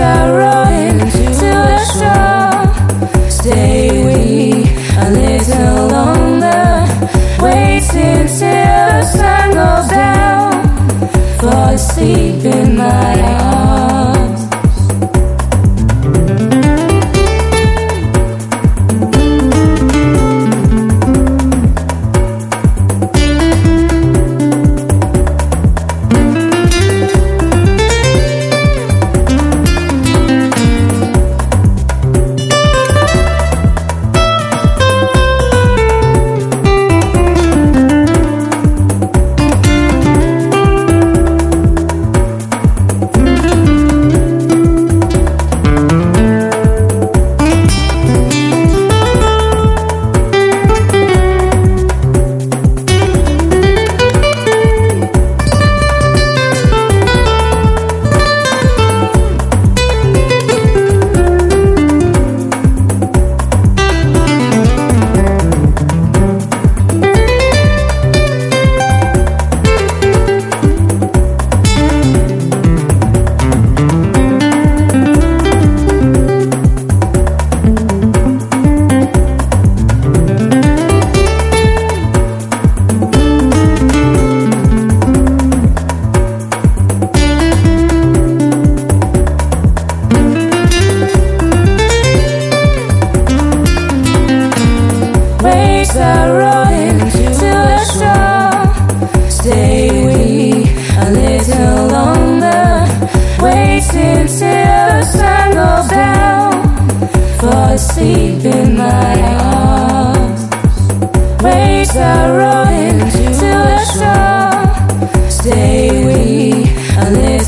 Waves are rolling to the shore. Stay with me a little longer. Waiting till the sun goes down. Fall asleep in my arms. till the sun goes down. Fall asleep in my arms. Stay with me a little.